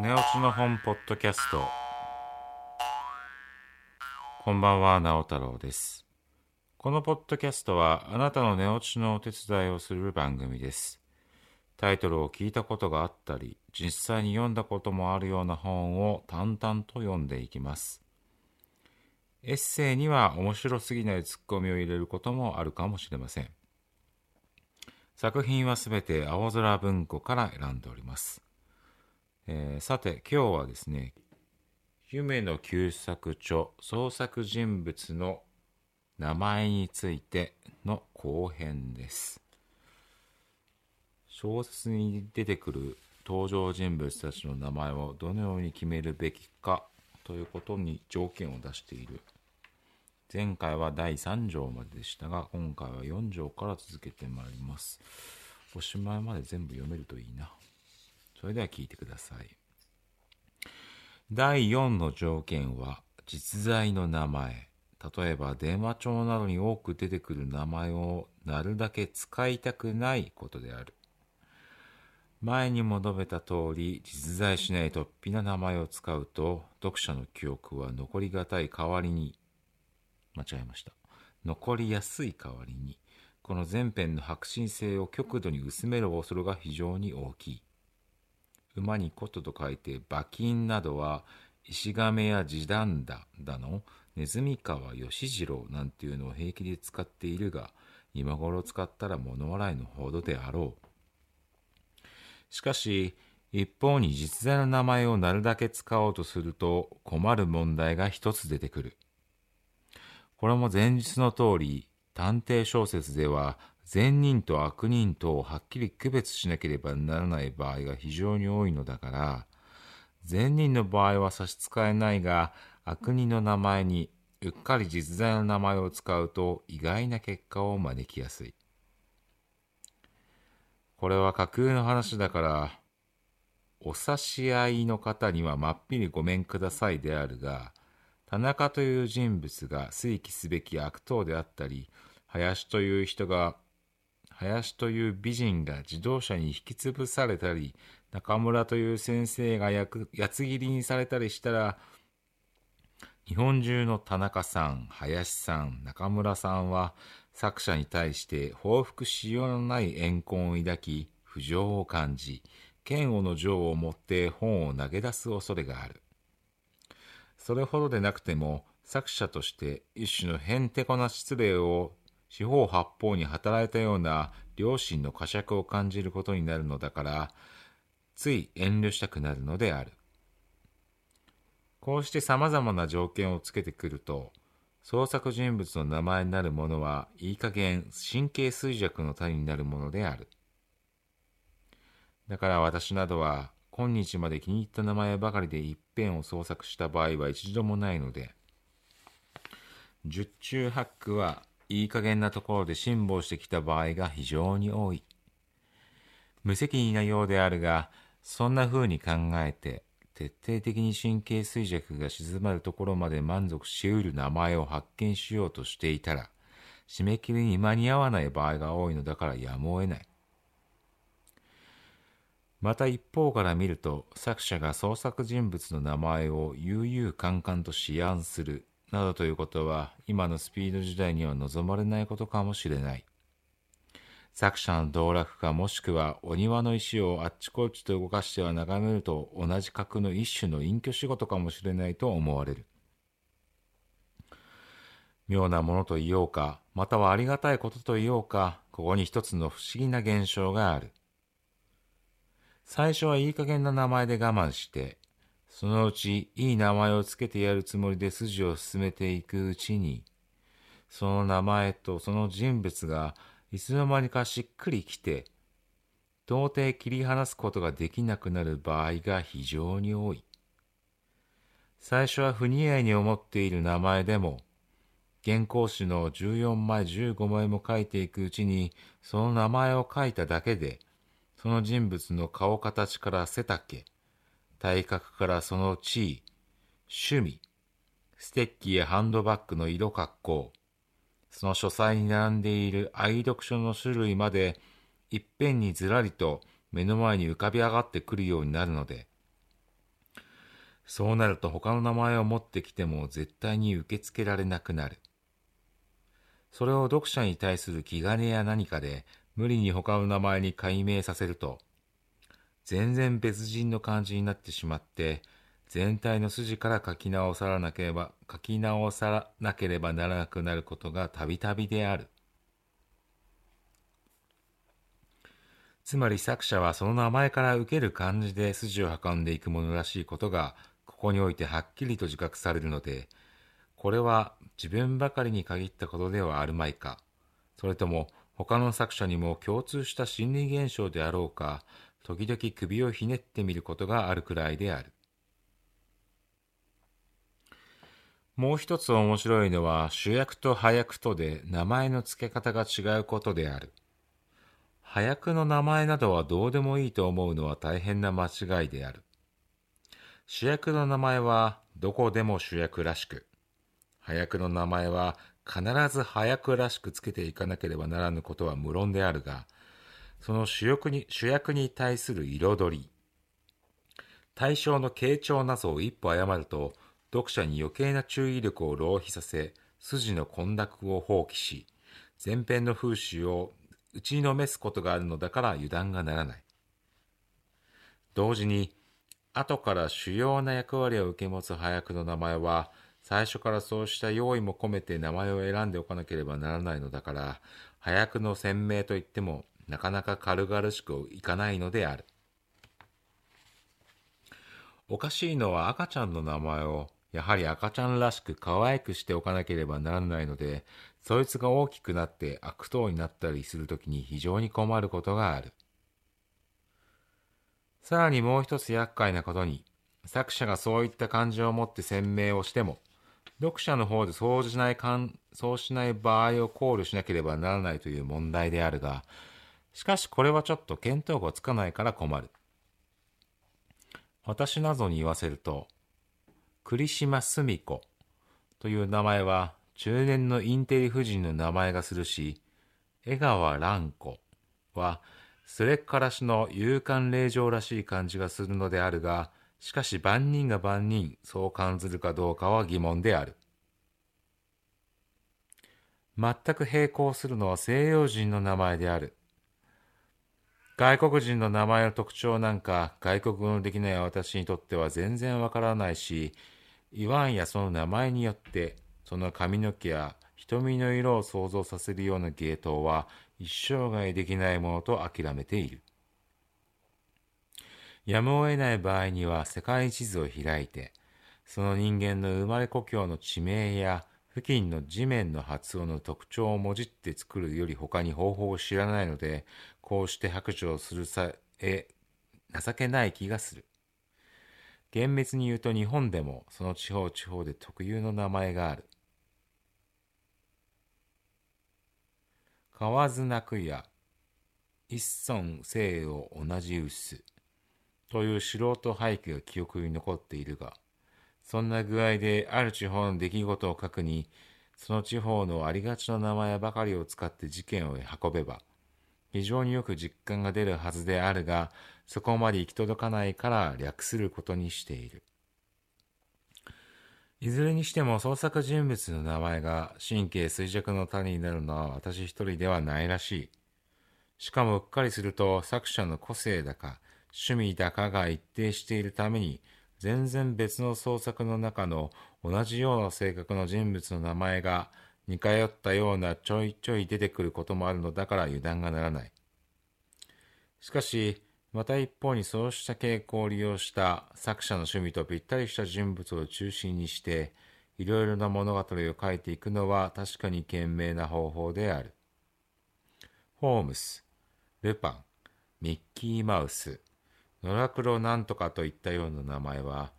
寝落ちの本ポッドキャスト。こんばんは直太郎です。このポッドキャストはあなたの寝落ちのお手伝いをする番組です。タイトルを聞いたことがあったり実際に読んだこともあるような本を淡々と読んでいきます。エッセイには面白すぎないツッコミを入れることもあるかもしれません。作品はすべて青空文庫から選んでおります。えー、さて今日はですね夢の旧作著創作人物の名前についての後編です。小説に出てくる登場人物たちの名前をどのように決めるべきかということに条件を出している。前回は第3条まででしたが今回は4条から続けてまいります。おしまいまで全部読めるといいな。それでは聞いてください。第4の条件は実在の名前。例えば電話帳などに多く出てくる名前をなるだけ使いたくないことである。前にも述べた通り、実在しない突飛な名前を使うと、読者の記憶は残りがたい代わりに、間違えました。残りやすい代わりに、この前編の迫真性を極度に薄める恐れが非常に大きい。馬に琴と書いて馬金などは石亀や地団だだのネズミ川義次郎なんていうのを平気で使っているが今頃使ったら物笑いのほどであろう。しかし一方に実在の名前をなるだけ使おうとすると困る問題が一つ出てくる。これも前日の通り探偵小説では善人と悪人とをはっきり区別しなければならない場合が非常に多いのだから、善人の場合は差し支えないが、悪人の名前にうっかり実在の名前を使うと意外な結果を招きやすい。これは架空の話だから、お差し合いの方にはまっぴりごめんくださいであるが、田中という人物が推起すべき悪党であったり、林という人が林という美人が自動車に引き潰されたり、中村という先生がやつ切りにされたりしたら、日本中の田中さん、林さん、中村さんは作者に対して報復しようのない怨恨を抱き、不情を感じ、嫌悪の情を持って本を投げ出す恐れがある。それほどでなくても、作者として一種のへんてこな失礼を四方八方に働いたような良心の呵責を感じることになるのだから、つい遠慮したくなるのである。こうして様々な条件をつけてくると、創作人物の名前になるものはいい加減神経衰弱の種になるものである。だから私などは今日まで気に入った名前ばかりで一遍を創作した場合は一度もないので、十中八九はいい加減なところで辛抱してきた場合が非常に多い。無責任なようであるが、そんな風に考えて、徹底的に神経衰弱が静まるところまで満足しうる名前を発見しようとしていたら、締め切りに間に合わない場合が多いのだからやむを得ない。また一方から見ると、作者が創作人物の名前を悠々カ々と思案するなどということは今のスピード時代には望まれないことかもしれない。作者の道楽かもしくはお庭の石をあっちこっちと動かしては眺めると同じ格の一種の隠居仕事かもしれないと思われる。妙なものと言おうか、またはありがたいことと言おうか、ここに一つの不思議な現象がある。最初はいい加減な名前で我慢して、そのうちいい名前をつけてやるつもりで筋を進めていくうちに、その名前とその人物がいつの間にかしっくりきて、到底切り離すことができなくなる場合が非常に多い。最初は不似合いに思っている名前でも、原稿紙の14枚15枚も書いていくうちに、その名前を書いただけで、その人物の顔形から背丈、体格からその地位、趣味、ステッキやハンドバッグの色格好、その書斎に並んでいる愛読書の種類まで、いっぺんにずらりと目の前に浮かび上がってくるようになるので、そうなると他の名前を持ってきても絶対に受け付けられなくなる。それを読者に対する気兼ねや何かで無理に他の名前に改名させると、全然別人の感じになってしまって、全体の筋から書き直さなければ、書き直さなければならなくなることがたびたびである。つまり作者はその名前から受ける感じで筋を運んでいくものらしいことが、ここにおいてはっきりと自覚されるので、これは自分ばかりに限ったことではあるまいか、それとも他の作者にも共通した心理現象であろうか、時々首をひねってみることがあるくらいである。もう一つ面白いのは主役と配役とで名前の付け方が違うことである。配役の名前などはどうでもいいと思うのは大変な間違いである。主役の名前はどこでも主役らしく、配役の名前は必ず配役らしくつけていかなければならぬことは無論であるが、その主役に主役に対する彩り、対象の傾聴などを一歩誤ると、読者に余計な注意力を浪費させ、筋の混濁を放棄し、前編の風刺を打ちのめすことがあるのだから油断がならない。同時に、後から主要な役割を受け持つ早役の名前は、最初からそうした用意も込めて名前を選んでおかなければならないのだから、早くの鮮明といっても、なかなか軽々しくいかないのである。おかしいのは赤ちゃんの名前をやはり赤ちゃんらしく可愛くしておかなければならないので、そいつが大きくなって悪党になったりするときに非常に困ることがある。さらにもう一つ厄介なことに、作者がそういった感情を持って鮮明をしても、読者の方でそうしないそうしない場合を考慮しなければならないという問題であるが、しかしこれはちょっと見当がつかないから困る。私などに言わせると、栗島澄子という名前は中年のインテリ夫人の名前がするし、江川蘭子はすれっからしの勇敢令状らしい感じがするのであるが、しかし万人が万人そう感ずるかどうかは疑問である。全く並行するのは西洋人の名前である。外国人の名前の特徴なんか外国語のできない私にとっては全然わからないし、言わんやその名前によってその髪の毛や瞳の色を想像させるような芸当は一生涯できないものと諦めている。やむを得ない場合には世界地図を開いて、その人間の生まれ故郷の地名や付近の地面の発音の特徴をもじって作るより他に方法を知らないので、こうして白状するさえ情けない気がする。厳密に言うと日本でもその地方地方で特有の名前がある。河津泣くや一村生を同じ薄という素人俳句が記憶に残っているが、そんな具合である地方の出来事を書くに、その地方のありがちな名前ばかりを使って事件を運べば、非常によく実感が出るはずであるが、そこまで行き届かないから略することにしている。いずれにしても創作人物の名前が神経衰弱の種になるのは私一人ではないらしい。しかもうっかりすると作者の個性だか趣味だかが一定しているために全然別の創作の中の同じような性格の人物の名前が似通ったようなちょいちょい出てくることもあるのだから油断がならない。しかし、また一方にそうした傾向を利用した作者の趣味とぴったりした人物を中心にして、いろいろな物語を書いていくのは確かに賢明な方法である。ホームス、ルパン、ミッキーマウス、ノラクロなんとかといったような名前は、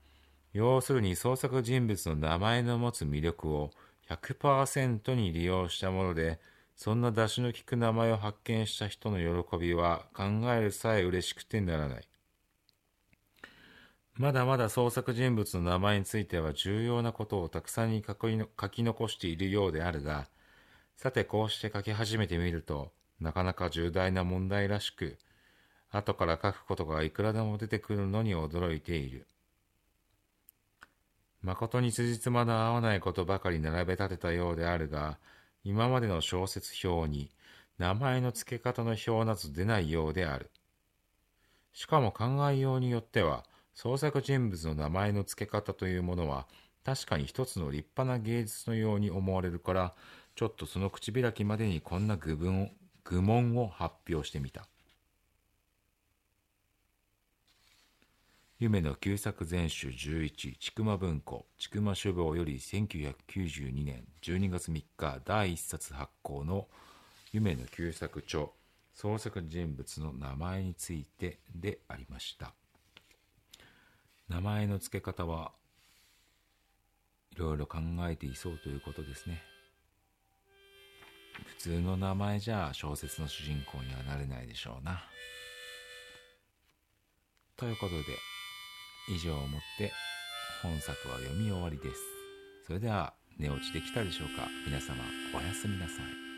要するに創作人物の名前の持つ魅力を100%に利用したもので、そんな出しの利く名前を発見した人の喜びは考えるさえ嬉しくてならない。まだまだ創作人物の名前については重要なことをたくさんに書き残しているようであるが、さてこうして書き始めてみると、なかなか重大な問題らしく、後から書くことがいくらでも出てくるのに驚いている。誠に辻褄の合わないことばかり並べ立てたようであるが、今までの小説表に名前の付け方の表など出ないようである。しかも考えようによっては、創作人物の名前の付け方というものは、確かに一つの立派な芸術のように思われるから、ちょっとその口開きまでにこんな愚文愚問を発表してみた。夢の旧作全集11、ちくま文庫、ちくま書房より1992年12月3日第1冊発行の夢の旧作著、創作人物の名前についてでありました。名前の付け方はいろいろ考えていそうということですね。普通の名前じゃ小説の主人公にはなれないでしょうな。ということで、以上をもって本作は読み終わりです。それでは寝落ちできたでしょうか皆様おやすみなさい。